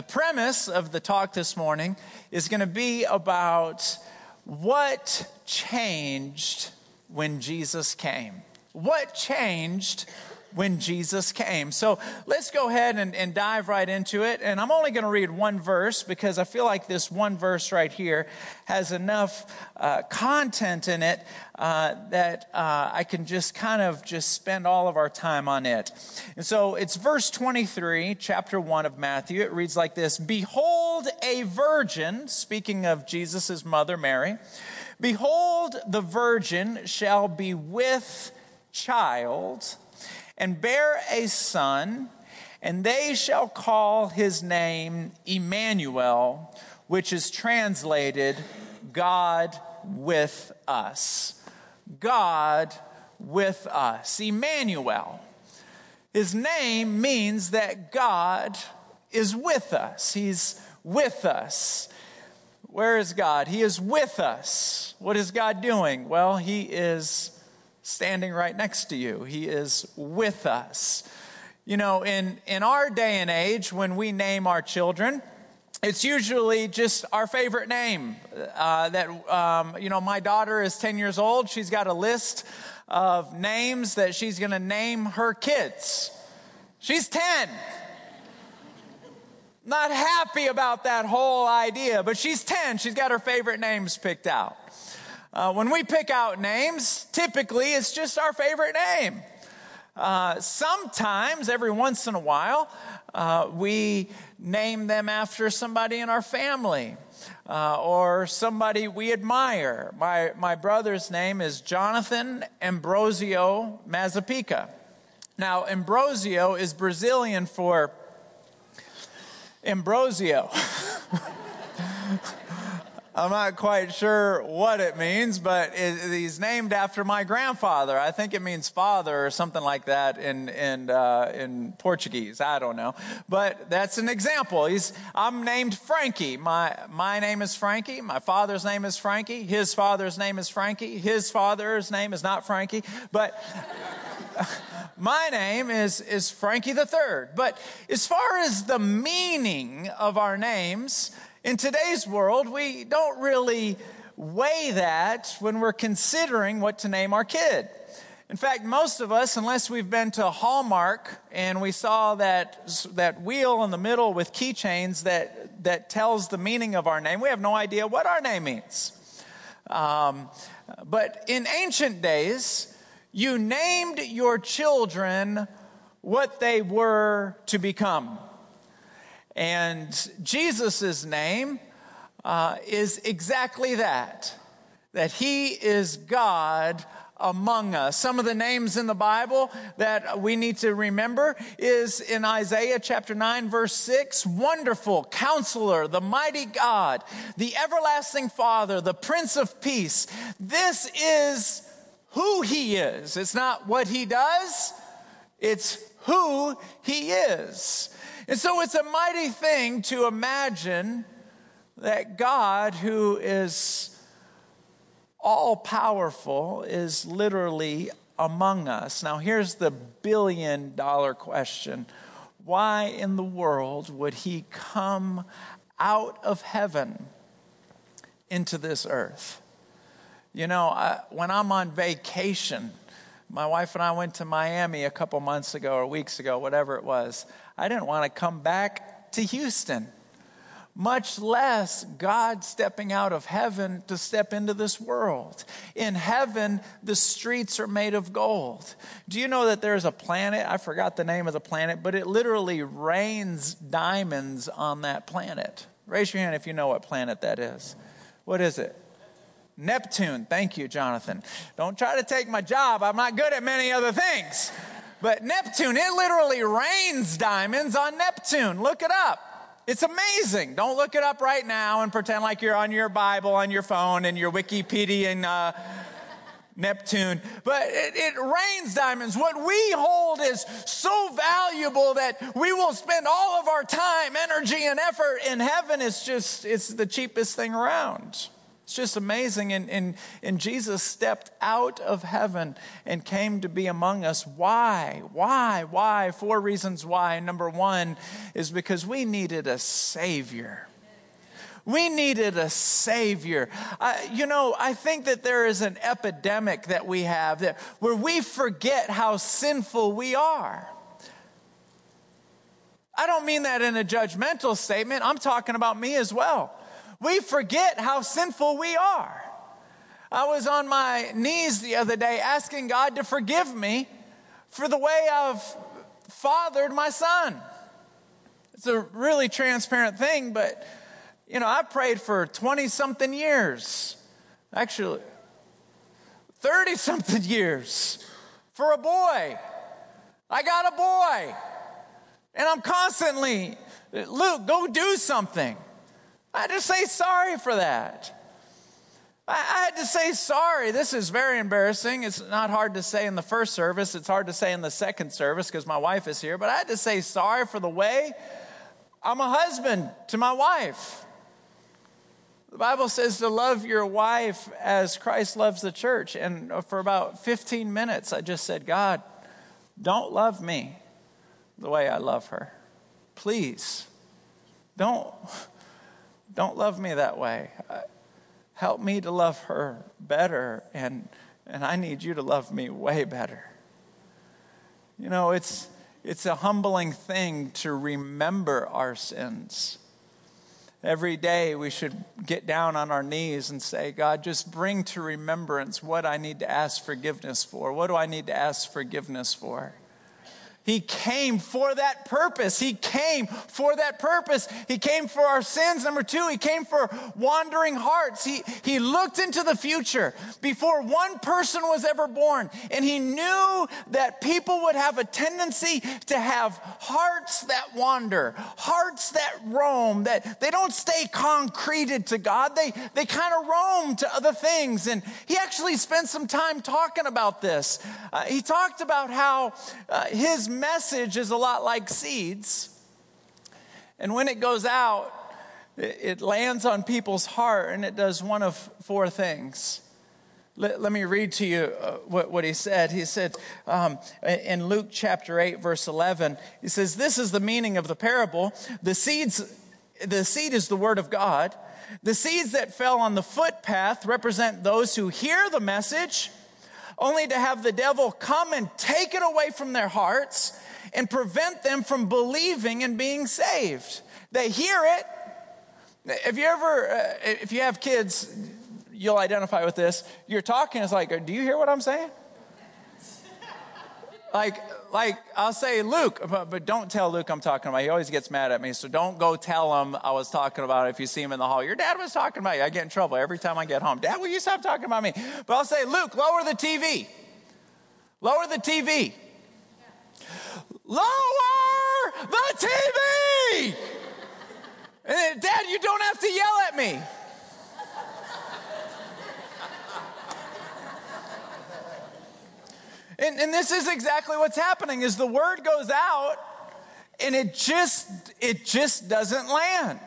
the premise of the talk this morning is going to be about what changed when Jesus came. What changed when Jesus came. So let's go ahead and, and, dive right into it. And I'm only going to read one verse because I feel like this one verse right here has enough uh, content in it uh, that uh, I can just kind of just spend all of our time on it. And so it's verse 23, chapter 1 of Matthew. It reads like this Behold, a virgin, speaking of Jesus' mother Mary, behold, the virgin shall be with child and bear a son, and they shall call his name Emmanuel, which is translated God with us. God with us. Emmanuel. His name means that God is with us. He's with us. Where is God? He is with us. What is God doing? Well, He is standing right next to you. He is with us. You know, in, in our day and age, when we name our children, it's usually just our favorite name. Uh, that, um, you know, my daughter is 10 years old. She's got a list of names that she's going to name her kids. She's 10. Not happy about that whole idea, but she's 10. She's got her favorite names picked out. Uh, when we pick out names, typically it's just our favorite name. Uh, sometimes, every once in a while, uh, we name them after somebody in our family uh, or somebody we admire. My, my brother's name is Jonathan Ambrosio Mazapica. Now, Ambrosio is Brazilian for Ambrosio. I'm not quite sure what it means, but it, he's named after my grandfather. I think it means father or something like that in in uh, in Portuguese. I don't know, but that's an example. He's I'm named Frankie. My my name is Frankie. My father's name is Frankie. His father's name is Frankie. His father's name is not Frankie, but. my name is, is Frankie the Third. But as far as the meaning of our names, in today's world, we don't really weigh that when we're considering what to name our kid. In fact, most of us, unless we've been to Hallmark and we saw that, that wheel in the middle with keychains that, that tells the meaning of our name, we have no idea what our name means. Um, but in ancient days, you named your children what they were to become. And Jesus' name uh, is exactly that, that he is God among us. Some of the names in the Bible that we need to remember is in Isaiah chapter 9 verse 6, wonderful counselor, the mighty God, the everlasting father, the prince of peace. This is who he is. It's not what he does. It's who he is. And so it's a mighty thing to imagine that God, who is all powerful, is literally among us. Now, here's the billion dollar question why in the world would he come out of heaven into this earth? You know, I, when I'm on vacation, my wife and I went to Miami a couple months ago or weeks ago, whatever it was. I didn't want to come back to Houston, much less God stepping out of heaven to step into this world. In heaven, the streets are made of gold. Do you know that there's a planet? I forgot the name of the planet, but it literally rains diamonds on that planet. Raise your hand if you know what planet that is. What is it? Neptune. Thank you, Jonathan. Don't try to take my job. I'm not good at many other things. But Neptune, it literally rains diamonds on Neptune. Look it up. It's amazing. Don't look it up right now and pretend like you're on your Bible on your phone and your Wikipedia and uh, Neptune. But it, it rains diamonds. What we hold is so valuable that we will spend all of our time, energy, and effort in heaven. It's just, it's the cheapest thing around. It's just amazing. And, and, and Jesus stepped out of heaven and came to be among us. Why? Why? Why? Four reasons why. Number one is because we needed a Savior. We needed a Savior. You know, I think that there is an epidemic that we have that, where we forget how sinful we are. I don't mean that in a judgmental statement, I'm talking about me as well we forget how sinful we are. I was on my knees the other day asking God to forgive me for the way I've fathered my son. It's a really transparent thing, but you know, I prayed for 20 something years, actually, 30 something years for a boy. I got a boy. And I'm constantly, Luke, go do something. I had to say sorry for that. I, had to say sorry. This is very embarrassing. It's not hard to say in the first service, it's hard to say in the second service because my wife is here, but I had to say sorry for the way I'm a husband to my wife. The Bible says to love your wife as Christ loves the church. And for about 15 minutes, I just said, God, don't love me the way I love her. Please, don't don't love me that way. Uh, help me to love her better, and, and I need you to love me way better. You know, it's, it's a humbling thing to remember our sins. Every day we should get down on our knees and say, God, just bring to remembrance what I need to ask forgiveness for. What do I need to ask forgiveness for? He came for that purpose. He came for that purpose. He came for our sins. Number two, he came for wandering hearts. He, he looked into the future before one person was ever born. And he knew that people would have a tendency to have hearts that wander, hearts that roam, that they don't stay concreted to God. They, they kind of roam to other things. And he actually spent some time talking about this. Uh, he talked about how uh, his message is a lot like seeds. And when it goes out, it lands on people's heart and it does one of four things. Let, let me read to you uh, what, what, he said. He said um, in Luke chapter 8, verse 11, he says, This is the meaning of the parable. The seeds, the seed is the word of God. The seeds that fell on the footpath represent those who hear the message only to have the devil come and take it away from their hearts and prevent them from believing and being saved. They hear it. If you ever, uh, if you have kids, you'll identify with this. You're talking, it's like, do you hear what I'm saying? like, like I'll say Luke, but, don't tell Luke I'm talking about. He always gets mad at me, so don't go tell him I was talking about. It if you see him in the hall, your dad was talking about you. I get in trouble every time I get home. Dad, will you stop talking about me? But I'll say, Luke, lower the TV. Lower the TV. Lower the TV. Dad, you don't have to yell at me. And, and this is exactly what's happening is the word goes out and it just it just doesn't land.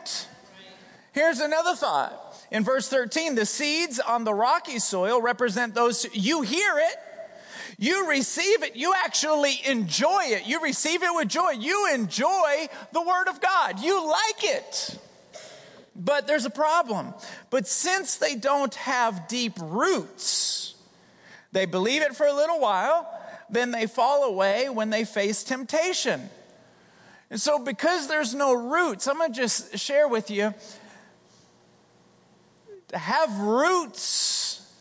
Here's another thought. In verse 13, the seeds on the rocky soil represent those you hear it, you receive it, you actually enjoy it. You receive it with joy. You enjoy the word of God. You like it. But there's a problem. But since they don't have deep roots, they believe it for a little while, then they fall away when they face temptation. And so, because there's no roots, I'm going to just share with you to have roots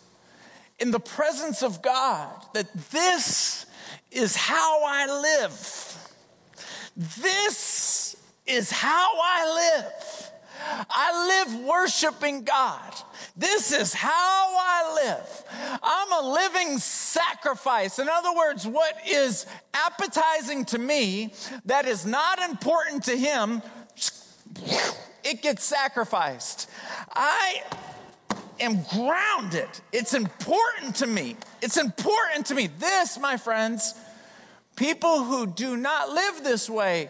in the presence of God, that this is how I live. This is how I live. I live worshiping God. This is how I live. I'm a living sacrifice. In other words, what is appetizing to me that is not important to Him, it gets sacrificed. I am grounded. It's important to me. It's important to me. This, my friends, people who do not live this way,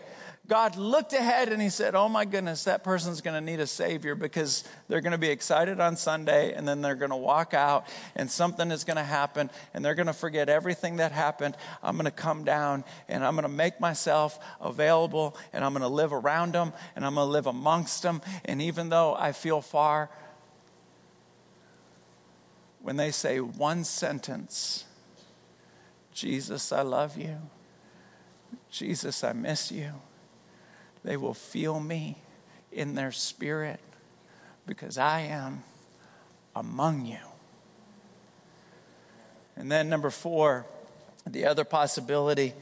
God looked ahead and he said, Oh my goodness, that person's going to need a Savior because they're going to be excited on Sunday and then they're going to walk out and something is going to happen and they're going to forget everything that happened. I'm going to come down and I'm going to make myself available and I'm going to live around them and I'm going to live amongst them. And even though I feel far, when they say one sentence, Jesus, I love you. Jesus, I miss you. They will feel me in their spirit because I am among you. And then, number four, the other possibility,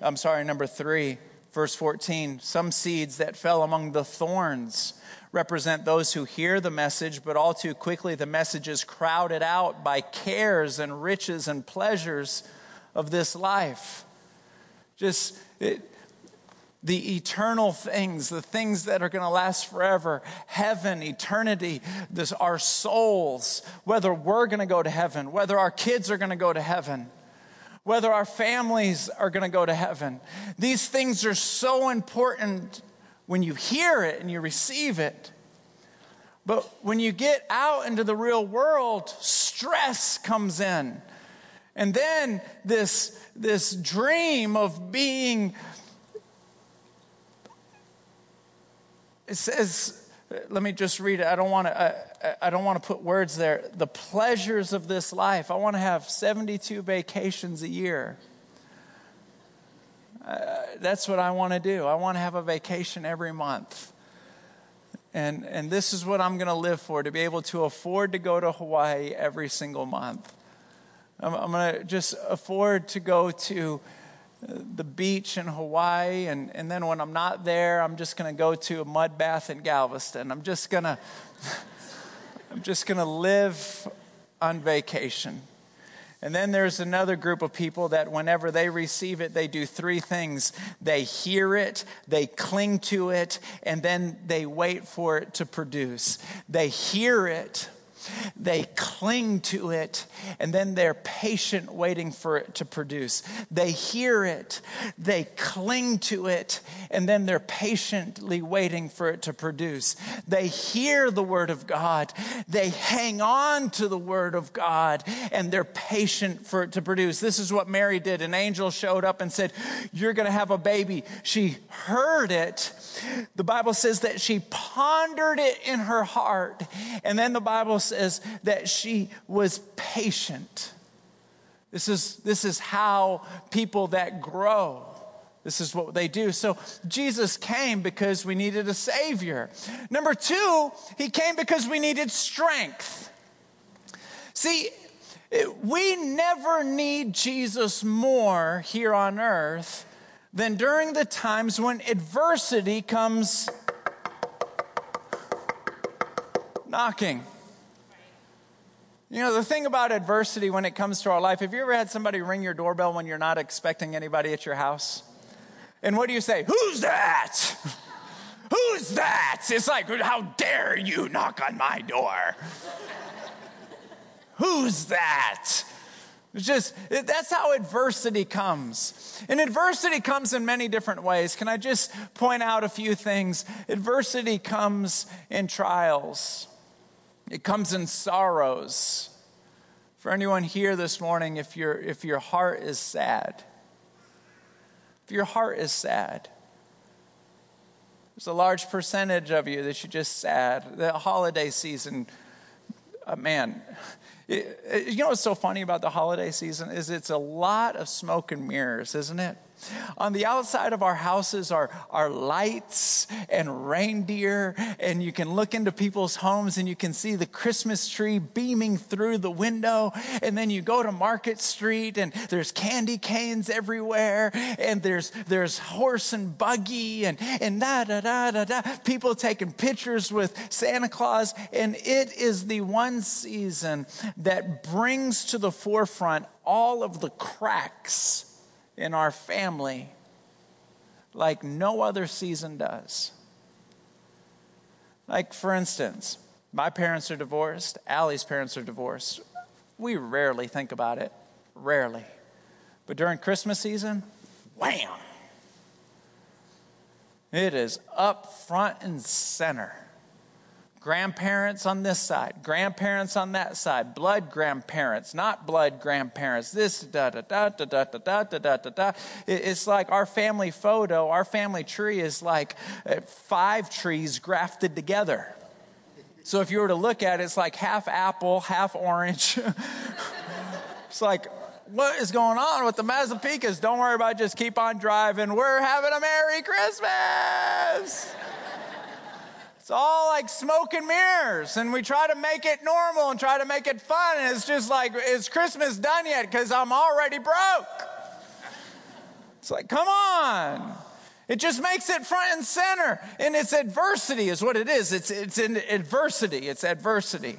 I'm sorry, number three, verse 14, some seeds that fell among the thorns represent those who hear the message, but all too quickly the message is crowded out by cares and riches and pleasures of this life. Just it, the eternal things, the things that are going to last forever, heaven, eternity, this, our souls, whether we're going to go to heaven, whether our kids are going to go to heaven, whether our families are going to go to heaven. These things are so important when you hear it and you receive it. But when you get out into the real world, stress comes in. And then this, this dream of being, it says, let me just read it. I don't want to, I, I don't want to put words there. The pleasures of this life. I want to have 72 vacations a year. Uh, that's what I want to do. I want to have a vacation every month. And, and this is what I'm going to live for to be able to afford to go to Hawaii every single month. I'm, I'm going to just afford to go to uh, the beach in Hawaii. And, and then when I'm not there, I'm just going to go to a mud bath in Galveston. I'm just going to. I'm just going to live on vacation. And then there's another group of people that whenever they receive it, they do three things. They hear it, they cling to it, and then they wait for it to produce. They hear it, they cling to it and then they're patient waiting for it to produce. They hear it, they cling to it, and then they're patiently waiting for it to produce. They hear the word of God, they hang on to the word of God, and they're patient for it to produce. This is what Mary did. An angel showed up and said, You're going to have a baby. She heard it. The Bible says that she pondered it in her heart. And then the Bible says, says that she was patient. This is, this is how people that grow. This is what they do. So Jesus came because we needed a Savior. Number two, He came because we needed strength. See, we never need Jesus more here on earth than during the times when adversity comes knocking. You know, the thing about adversity when it comes to our life, have you ever had somebody ring your doorbell when you're not expecting anybody at your house? And what do you say? Who's that? Who's that? It's like, how dare you knock on my door? Who's that? It's just, that's how adversity comes. And adversity comes in many different ways. Can I just point out a few things? Adversity comes in trials. It comes in sorrows. For anyone here this morning, if, you if your heart is sad, if your heart is sad, there's a large percentage of you that you're just sad. The holiday season, uh, man, it, it, you know what's so funny about the holiday season is it's a lot of smoke and mirrors, isn't it? On the outside of our houses are, are lights and reindeer, and you can look into people's homes and you can see the Christmas tree beaming through the window. And then you go to Market Street and there's candy canes everywhere, and there's, there's horse and buggy, and, and da da da da da. People taking pictures with Santa Claus, and it is the one season that brings to the forefront all of the cracks in our family like no other season does. Like, for instance, my parents are divorced, Allie's parents are divorced. We rarely think about it, rarely. But during Christmas season, wham! It is up front and center. Grandparents on this side, grandparents on that side, blood grandparents, not blood grandparents. This da da da da da da da da da da da. It's like our family photo, our family tree is like uh, five trees grafted together. So if you were to look at it, it's like half apple, half orange. it's like what is going on with the Mazepicas? Don't worry about it, just keep on driving. We're having a Merry Christmas. All like smoke and mirrors, and we try to make it normal and try to make it fun. And it's just like, is Christmas done yet? Because I'm already broke. It's like, come on. It just makes it front and center. And it's adversity, is what it is. It's, it's in adversity. It's adversity.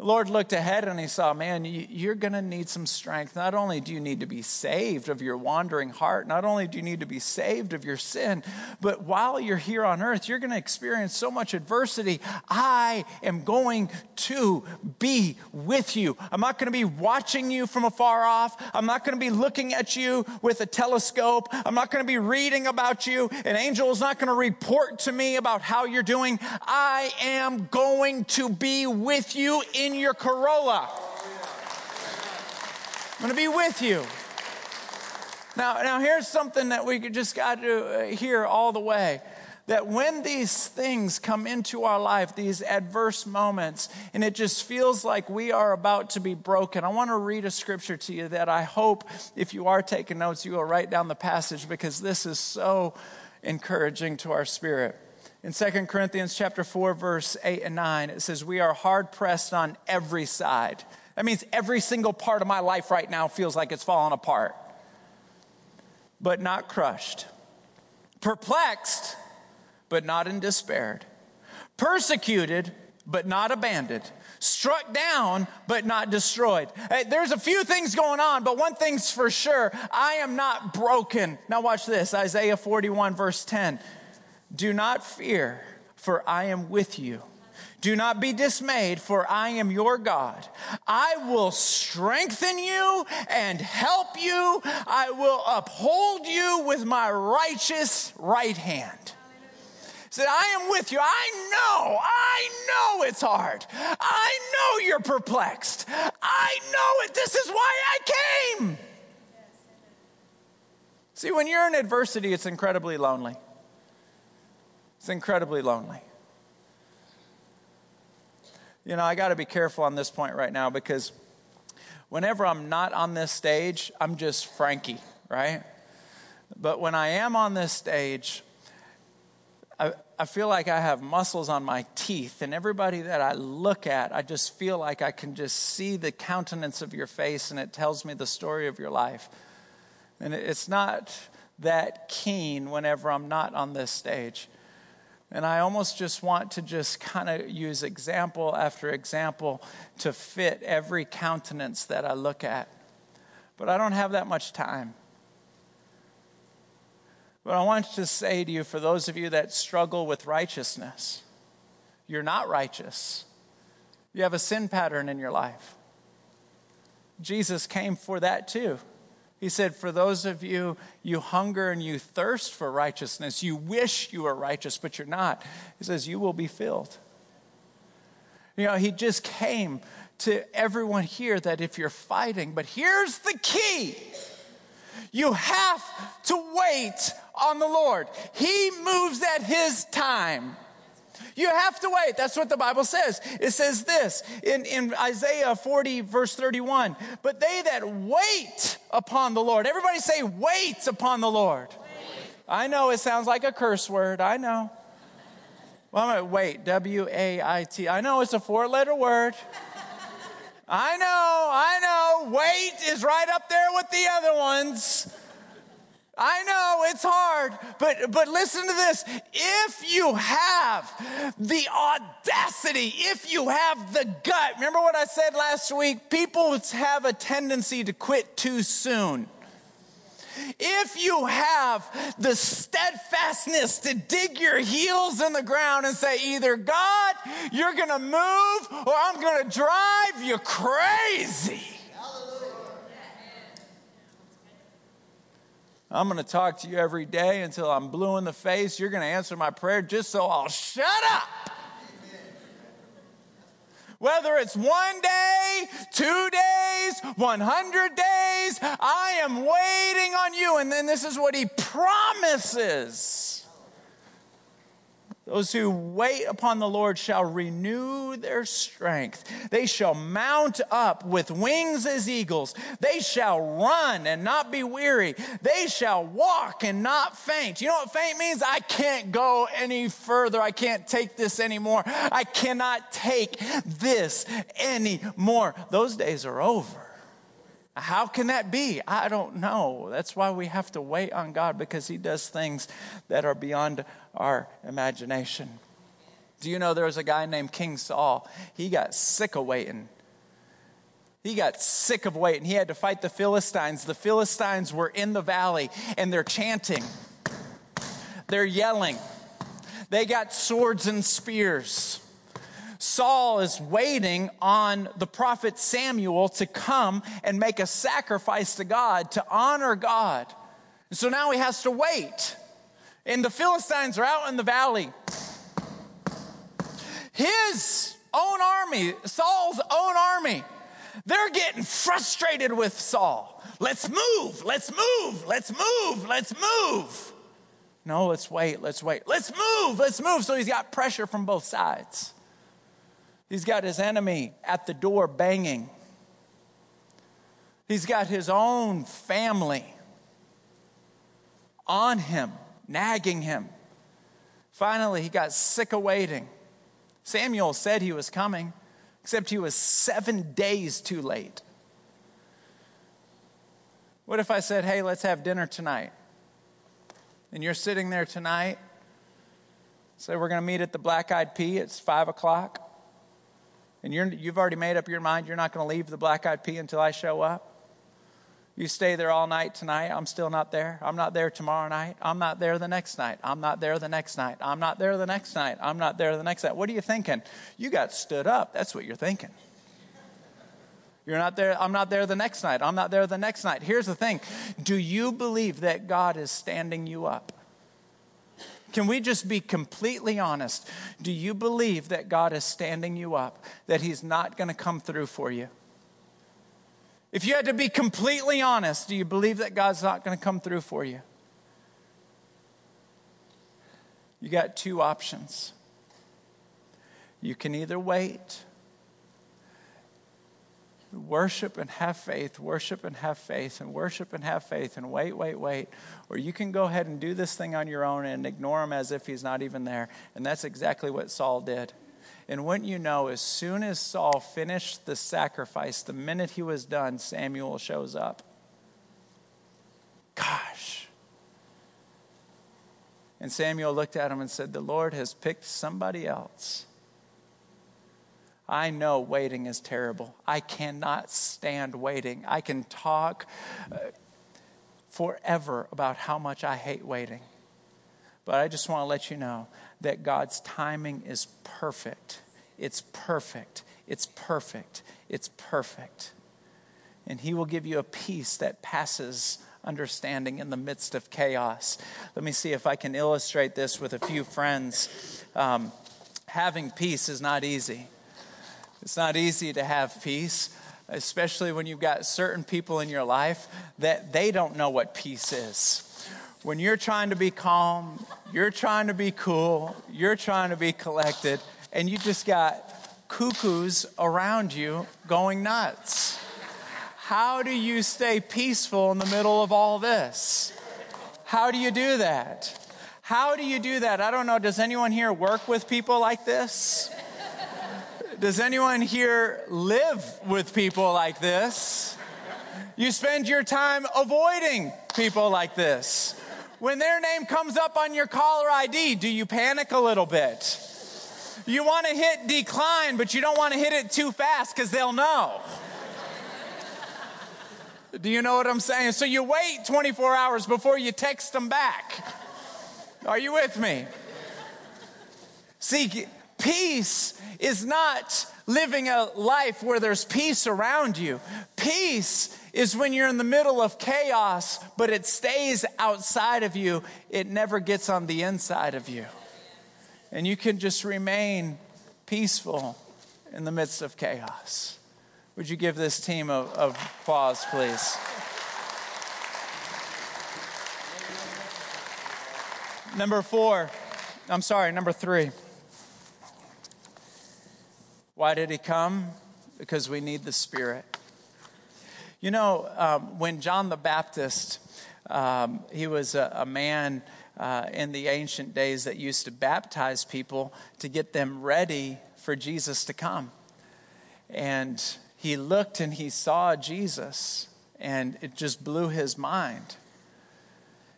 Lord looked ahead and he saw, man, you're going to need some strength. Not only do you need to be saved of your wandering heart, not only do you need to be saved of your sin, but while you're here on earth, you're going to experience so much adversity. I am going to be with you. I'm not going to be watching you from afar off. I'm not going to be looking at you with a telescope. I'm not going to be reading about you. An angel is not going to report to me about how you're doing. I am going to be with you in your Corolla. I'm going to be with you. Now, now here's something that we just got to uh, hear all the way. That when these things come into our life, these adverse moments, and it just feels like we are about to be broken, I want to read a scripture to you that I hope, if you are taking notes, you will write down the passage because this is so encouraging to our spirit. In 2 Corinthians chapter 4 verse 8 and 9 it says we are hard pressed on every side. That means every single part of my life right now feels like it's falling apart. But not crushed. Perplexed but not in despair. Persecuted but not abandoned. Struck down, but not destroyed. Hey, there's a few things going on, but one thing's for sure I am not broken. Now, watch this Isaiah 41, verse 10. Do not fear, for I am with you. Do not be dismayed, for I am your God. I will strengthen you and help you. I will uphold you with my righteous right hand. Said, I am with you. I know, I know it's hard. I know you're perplexed. I know it. This is why I came. See, when you're in adversity, it's incredibly lonely. It's incredibly lonely. You know, I got to be careful on this point right now because whenever I'm not on this stage, I'm just Frankie, right? But when I am on this stage, I, I feel like I have muscles on my teeth, and everybody that I look at, I just feel like I can just see the countenance of your face, and it tells me the story of your life. And it's not that keen whenever I'm not on this stage. And I almost just want to just kind of use example after example to fit every countenance that I look at. But I don't have that much time. But I want to say to you, for those of you that struggle with righteousness, you're not righteous. You have a sin pattern in your life. Jesus came for that too. He said, For those of you, you hunger and you thirst for righteousness, you wish you were righteous, but you're not. He says, You will be filled. You know, he just came to everyone here that if you're fighting, but here's the key you have to wait on the Lord, He moves at His time. You have to wait. That's what the Bible says. It says this in, in Isaiah 40, verse 31. But they that wait upon the Lord, everybody say, wait upon the Lord. I know it sounds like a curse word. I know. Well, I'm going wait. W A I T. I know it's a four letter word. I know, I know. Wait is right up there with the other ones. I know it's hard, but, but listen to this. If you have the audacity, if you have the gut, remember what I said last week? People have a tendency to quit too soon. If you have the steadfastness to dig your heels in the ground and say, either God, you're going to move or I'm going to drive you crazy I'm going to talk to you every day until I'm blue in the face. You're going to answer my prayer just so I'll shut up. Whether it's one day, two days, 100 days, I am waiting on you. And then this is what he promises. Those who wait upon the Lord shall renew their strength. They shall mount up with wings as eagles. They shall run and not be weary. They shall walk and not faint. You know what faint means? I can't go any further. I can't take this anymore. I cannot take this anymore. Those days are over. How can that be? I don't know. That's why we have to wait on God because He does things that are beyond our imagination. Do you know there was a guy named King Saul? He got sick of waiting. He got sick of waiting. He had to fight the Philistines. The Philistines were in the valley and they're chanting, they're yelling. They got swords and spears. Saul is waiting on the prophet Samuel to come and make a sacrifice to God to honor God. And so now he has to wait. And the Philistines are out in the valley. His own army, Saul's own army, they're getting frustrated with Saul. Let's move, let's move, let's move, let's move. No, let's wait, let's wait. Let's move, let's move. So he's got pressure from both sides. He's got his enemy at the door banging. He's got his own family on him, nagging him. Finally, he got sick of waiting. Samuel said he was coming, except he was seven days too late. What if I said, hey, let's have dinner tonight? And you're sitting there tonight, say, we're going to meet at the Black Eyed Pea, it's five o'clock and you have already made up your mind you're not going to leave the black eyed pea until I show up? You stay there all night tonight. I'm still not there. I'm not there tomorrow night. I'm not there the next night. I'm not there the next night. I'm not there the next night. I'm not there the next night. What are you thinking? You got stood up. That's what you're thinking. You're not there. I'm not there the next night. I'm not there the next night. Here's the thing Do you believe that God is standing you up? Can we just be completely honest? Do you believe that God is standing you up, that He's not going to come through for you? If you had to be completely honest, do you believe that God's not going to come through for you? You got two options. You can either wait worship and have faith, worship and have faith, and worship and have faith, and wait, wait, wait. Or you can go ahead and do this thing on your own and ignore him as if he's not even there. And that's exactly what Saul did. And wouldn't you know, as soon as Saul finished the sacrifice, the minute he was done, Samuel shows up. Gosh. And Samuel looked at him and said, The Lord has picked somebody else I know waiting is terrible. I cannot stand waiting. I can talk uh, forever about how much I hate waiting. But I just want to let you know that God's timing is perfect. It's perfect. It's perfect. It's perfect. And He will give you a peace that passes understanding in the midst of chaos. Let me see if I can illustrate this with a few friends. Um, having peace is not easy. It's not easy to have peace, especially when you've got certain people in your life that they don't know what peace is. When you're trying to be calm, you're trying to be cool, you're trying to be collected, and you just got cuckoos around you going nuts. How do you stay peaceful in the middle of all this? How do you do that? How do you do that? I don't know. Does anyone here work with people like this? Does anyone here live with people like this? You spend your time avoiding people like this. When their name comes up on your caller ID, do you panic a little bit? You want to hit decline, but you don't want to hit it too fast because they'll know. Do you know what I'm saying? So you wait 24 hours before you text them back. Are you with me? See, Peace is not living a life where there's peace around you. Peace is when you're in the middle of chaos, but it stays outside of you, it never gets on the inside of you. And you can just remain peaceful in the midst of chaos. Would you give this team a, a applause, please? Number four, I'm sorry, number three. Why did he come? Because we need the Spirit. You know, um, when John the Baptist, um, he was a, a man uh, in the ancient days that used to baptize people to get them ready for Jesus to come. And he looked and he saw Jesus, and it just blew his mind.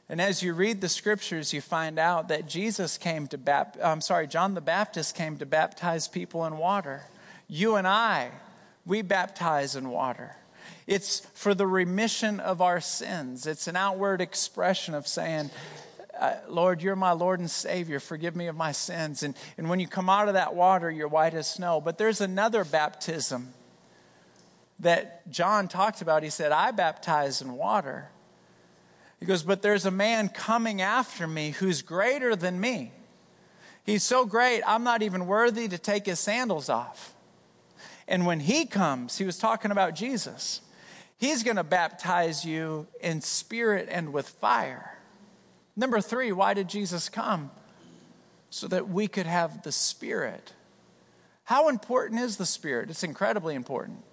And as you read the scriptures, you find out that Jesus came to baptize, I'm sorry, John the Baptist came to baptize people in water. You and I, we baptize in water. It's for the remission of our sins. It's an outward expression of saying, uh, Lord, you're my Lord and Savior. Forgive me of my sins. And, and when you come out of that water, you're white as snow. But there's another baptism that John talked about. He said, I baptize in water. He goes, But there's a man coming after me who's greater than me. He's so great, I'm not even worthy to take his sandals off. And when he comes, he was talking about Jesus. He's going to baptize you in spirit and with fire. Number three, why did Jesus come? So that we could have the Spirit. How important is the Spirit? It's incredibly important.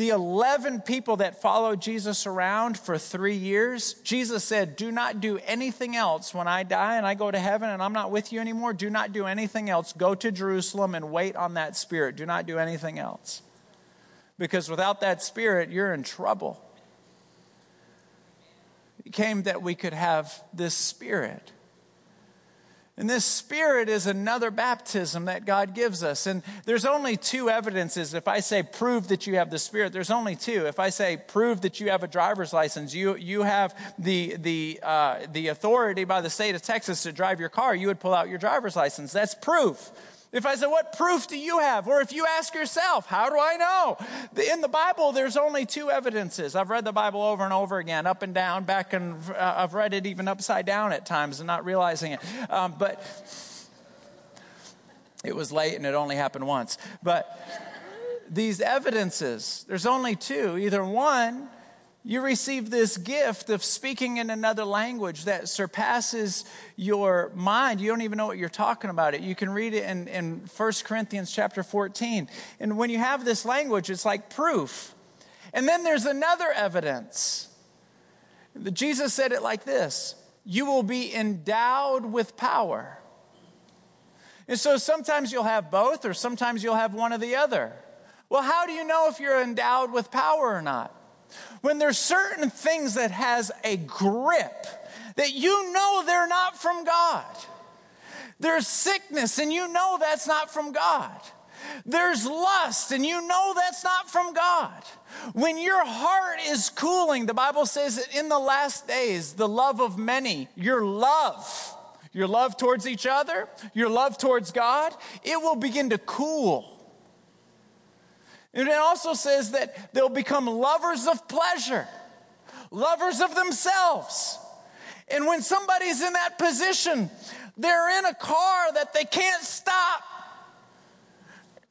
The 11 people that followed Jesus around for three years, Jesus said, Do not do anything else when I die and I go to heaven and I'm not with you anymore. Do not do anything else. Go to Jerusalem and wait on that Spirit. Do not do anything else because without that spirit, you're in trouble. It came that we could have this spirit. And this spirit is another baptism that God gives us. And there's only two evidences. If I say prove that you have the spirit, there's only two. If I say prove that you have a driver's license, you, you have the, the, uh, the authority by the state of Texas to drive your car, you would pull out your driver's license. That's proof. If I said, What proof do you have? Or if you ask yourself, How do I know? In the Bible, there's only two evidences. I've read the Bible over and over again, up and down, back and uh, I've read it even upside down at times and not realizing it. Um, but it was late and it only happened once. But these evidences, there's only two. Either one, you receive this gift of speaking in another language that surpasses your mind. You don't even know what you're talking about it. You can read it in, in 1 Corinthians chapter 14. And when you have this language, it's like proof. And then there's another evidence. Jesus said it like this You will be endowed with power. And so sometimes you'll have both, or sometimes you'll have one or the other. Well, how do you know if you're endowed with power or not? When there's certain things that has a grip that you know they're not from God. There's sickness and you know that's not from God. There's lust and you know that's not from God. When your heart is cooling, the Bible says that in the last days, the love of many, your love, your love towards each other, your love towards God, it will begin to cool. And it also says that they'll become lovers of pleasure, lovers of themselves. And when somebody's in that position, they're in a car that they can't stop.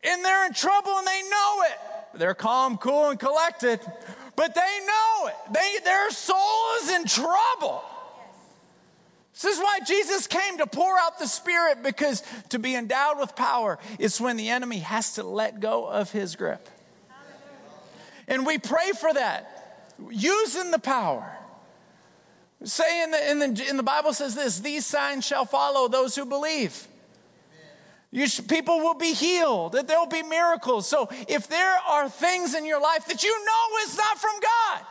And they're in trouble and they know it. They're calm, cool, and collected, but they know it. They, their soul is in trouble. This is why Jesus came to pour out the Spirit because to be endowed with power is when the enemy has to let go of his grip. And we pray for that, using the power. Say in the, in the, in the Bible says this these signs shall follow those who believe. Should, people will be healed, that there will be miracles. So if there are things in your life that you know is not from God,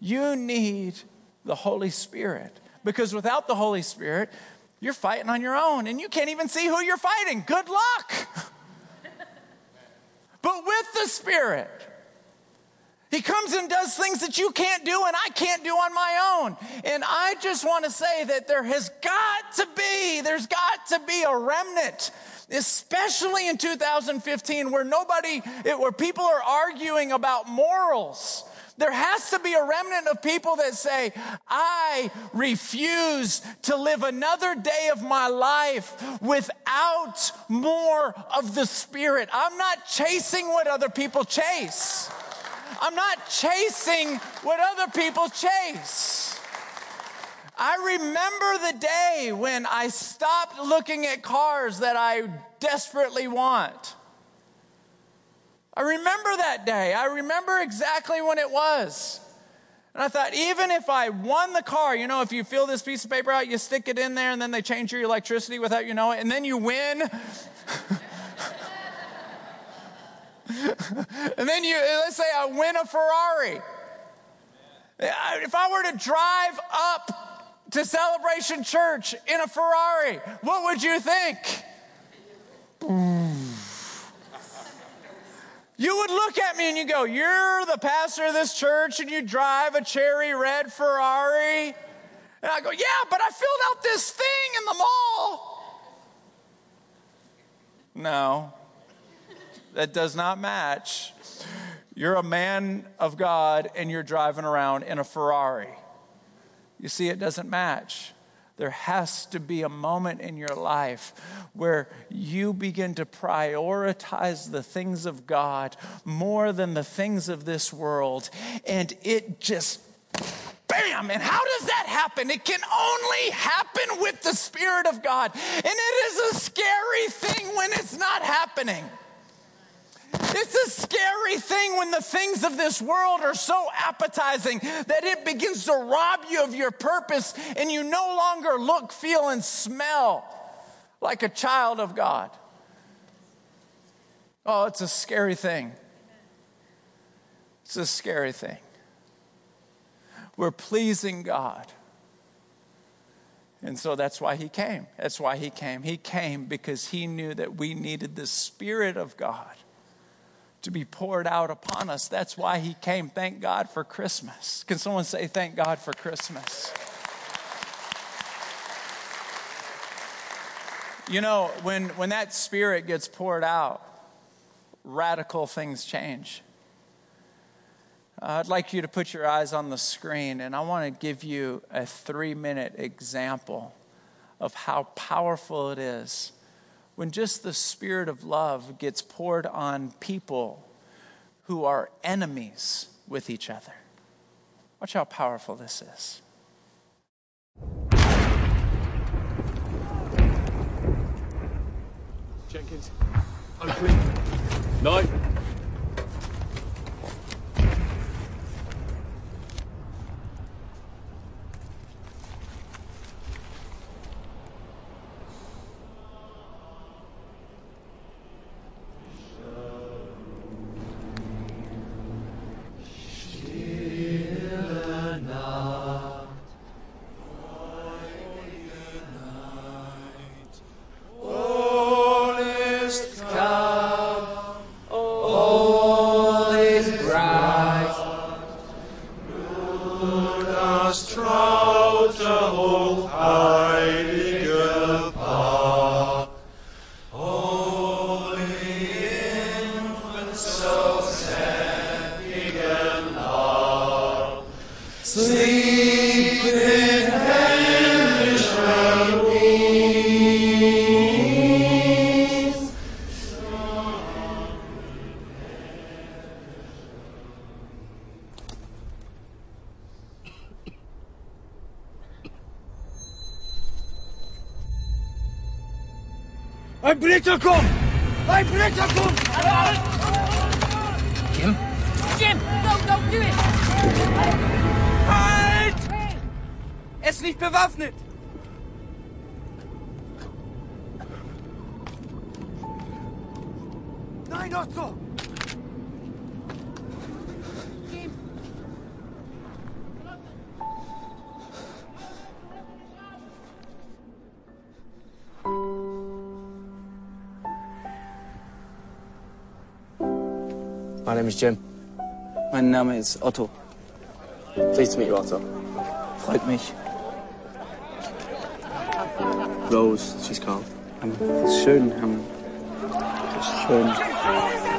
you need the Holy Spirit. Because without the Holy Spirit, you're fighting on your own and you can't even see who you're fighting. Good luck. but with the Spirit, he comes and does things that you can't do and I can't do on my own. And I just want to say that there has got to be, there's got to be a remnant especially in 2015 where nobody where people are arguing about morals There has to be a remnant of people that say, I refuse to live another day of my life without more of the Spirit. I'm not chasing what other people chase. I'm not chasing what other people chase. I remember the day when I stopped looking at cars that I desperately want. I remember that day. I remember exactly when it was. And I thought, even if I won the car, you know, if you fill this piece of paper out, you stick it in there, and then they change your electricity without you know it, and then you win. and then you, let's say I win a Ferrari. If I were to drive up to Celebration Church in a Ferrari, what would you think? You would look at me and you go, You're the pastor of this church and you drive a cherry red Ferrari. And I go, Yeah, but I filled out this thing in the mall. No, that does not match. You're a man of God and you're driving around in a Ferrari. You see, it doesn't match. There has to be a moment in your life where you begin to prioritize the things of God more than the things of this world. And it just, bam! And how does that happen? It can only happen with the Spirit of God. And it is a scary thing when it's not happening. It's a scary thing when the things of this world are so appetizing that it begins to rob you of your purpose and you no longer look, feel, and smell like a child of God. Oh, it's a scary thing. It's a scary thing. We're pleasing God. And so that's why he came. That's why he came. He came because he knew that we needed the Spirit of God to be poured out upon us. That's why he came. Thank God for Christmas. Can someone say, Thank God for Christmas? You know, when, when that spirit gets poured out, radical things change. I'd like you to put your eyes on the screen, and I want to give you a three minute example of how powerful it is when just the spirit of love gets poured on people who are enemies with each other. Watch how powerful this is. Jenkins, oh, open. No. Nein, Otto! My name is Jim. Mein Name ist Otto. Pleased to meet you, Otto. Freut mich. Rose, she's called. Ähm, ist schön. Ähm, ist schön.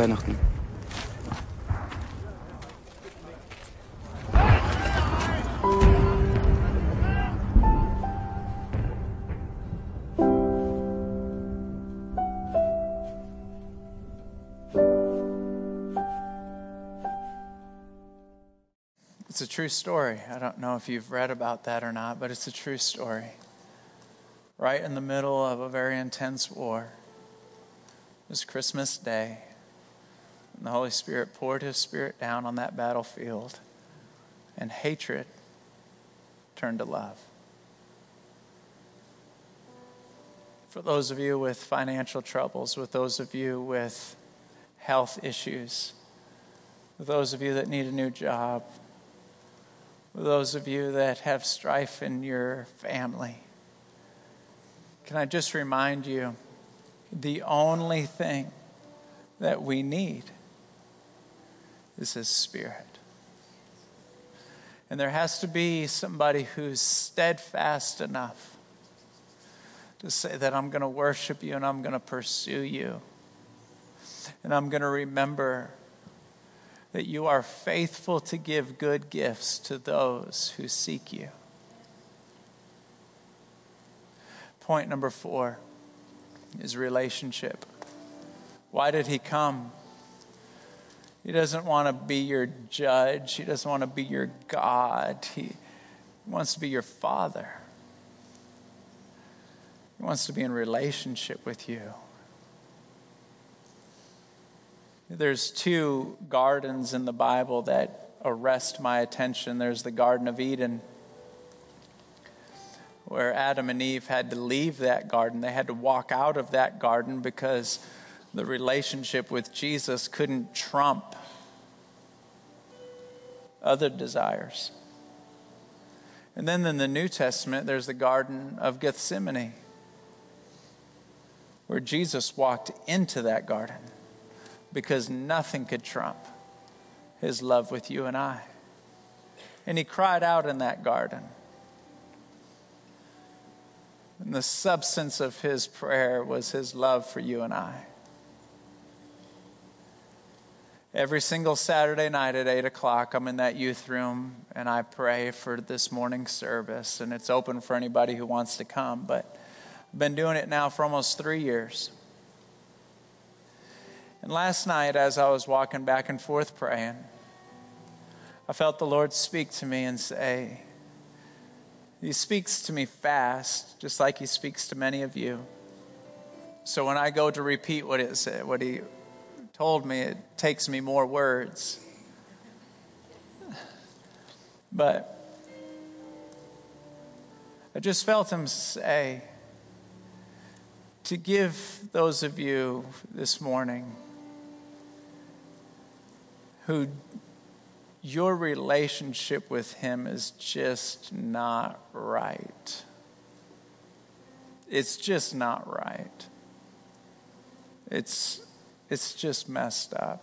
Weihnachten. It's a true story. I don't know if you've read about that or not, but it's a true story. Right in the middle of a very intense war, it was Christmas Day, and the Holy Spirit poured His Spirit down on that battlefield, and hatred turned to love. For those of you with financial troubles, with those of you with health issues, with those of you that need a new job, with those of you that have strife in your family, can I just remind you the only thing that we need is His Spirit. And there has to be somebody who's steadfast enough to say that I'm going to worship you and I'm going to pursue you. And I'm going to remember that you are faithful to give good gifts to those who seek you. Point number four is relationship. Why did he come? He doesn't want to be your judge, he doesn't want to be your God. He wants to be your father. He wants to be in relationship with you. There's two gardens in the Bible that arrest my attention. There's the Garden of Eden, where Adam and Eve had to leave that garden. They had to walk out of that garden because the relationship with Jesus couldn't trump other desires. And then in the New Testament, there's the Garden of Gethsemane, where Jesus walked into that garden because nothing could trump his love with you and I. And he cried out in that garden. And the substance of his prayer was his love for you and I. Every single Saturday night at 8 o'clock, I'm in that youth room and I pray for this morning's service. And it's open for anybody who wants to come. But I've been doing it now for almost three years. And last night, as I was walking back and forth praying, I felt the Lord speak to me and say, He speaks to me fast, just like He speaks to many of you. So when I go to repeat what, it said, what He told me, it takes me more words. But I just felt Him say, to give those of you this morning who your relationship with Him is just not right. It's just not right. It's, it's just messed up.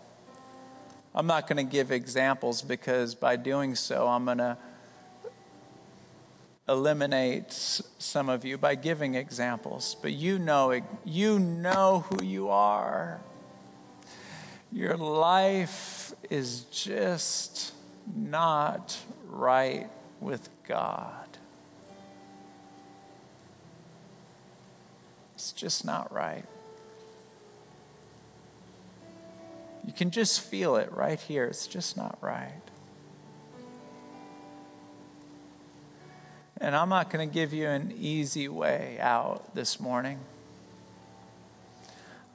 I'm not going to give examples because by doing so, I'm going to eliminate some of you by giving examples. But you know, you know who you are. Your life is just not right with God. It's just not right. You can just feel it right here. It's just not right. And I'm not going to give you an easy way out this morning.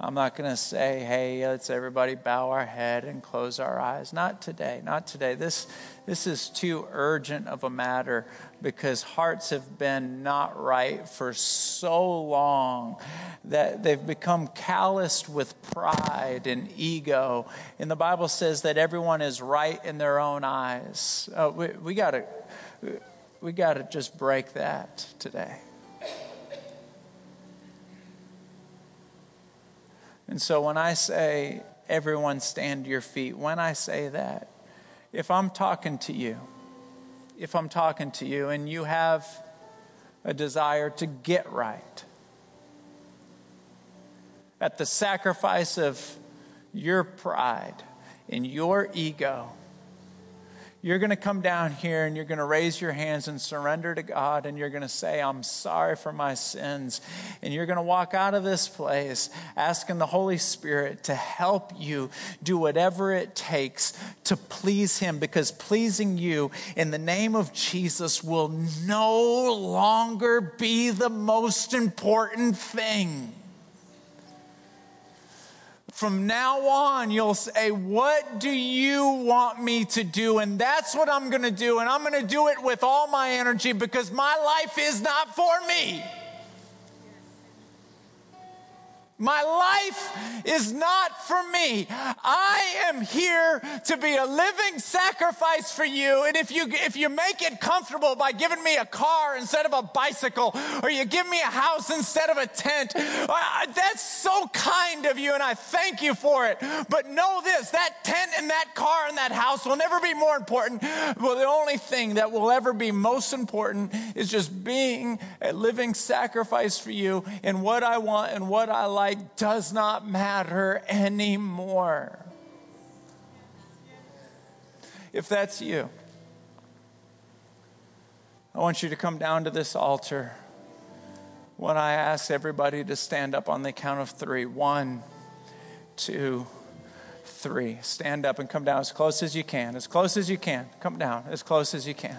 I'm not going to say, hey, let's everybody bow our head and close our eyes. Not today, not today. This, this is too urgent of a matter because hearts have been not right for so long that they've become calloused with pride and ego. And the Bible says that everyone is right in their own eyes. Uh, we we got to we got to just break that today. And so when I say, everyone stand to your feet, when I say that, if I'm talking to you, if I'm talking to you and you have a desire to get right, at the sacrifice of your pride and your ego, you're going to come down here and you're going to raise your hands and surrender to God and you're going to say, I'm sorry for my sins. And you're going to walk out of this place asking the Holy Spirit to help you do whatever it takes to please Him because pleasing you in the name of Jesus will no longer be the most important thing from now on, you'll say, What do you want me to do? And that's what I'm going to do. And I'm going to do it with all my energy because my life is not for me. My life is not for me. I am here to be a living sacrifice for you. And if you, if you make it comfortable by giving me a car instead of a bicycle, or you give me a house instead of a tent, that's so kind of you and I thank you for it. But know this, that tent and that car and that house will never be more important. Well, the only thing that will ever be most important is just being a living sacrifice for you and what I want and what I like does not matter anymore. If that's you, I want you to come down to this altar when I ask everybody to stand up on the count of three. One, two, three. Stand up and come down as close as you can. As close as you can. Come down as close as you can.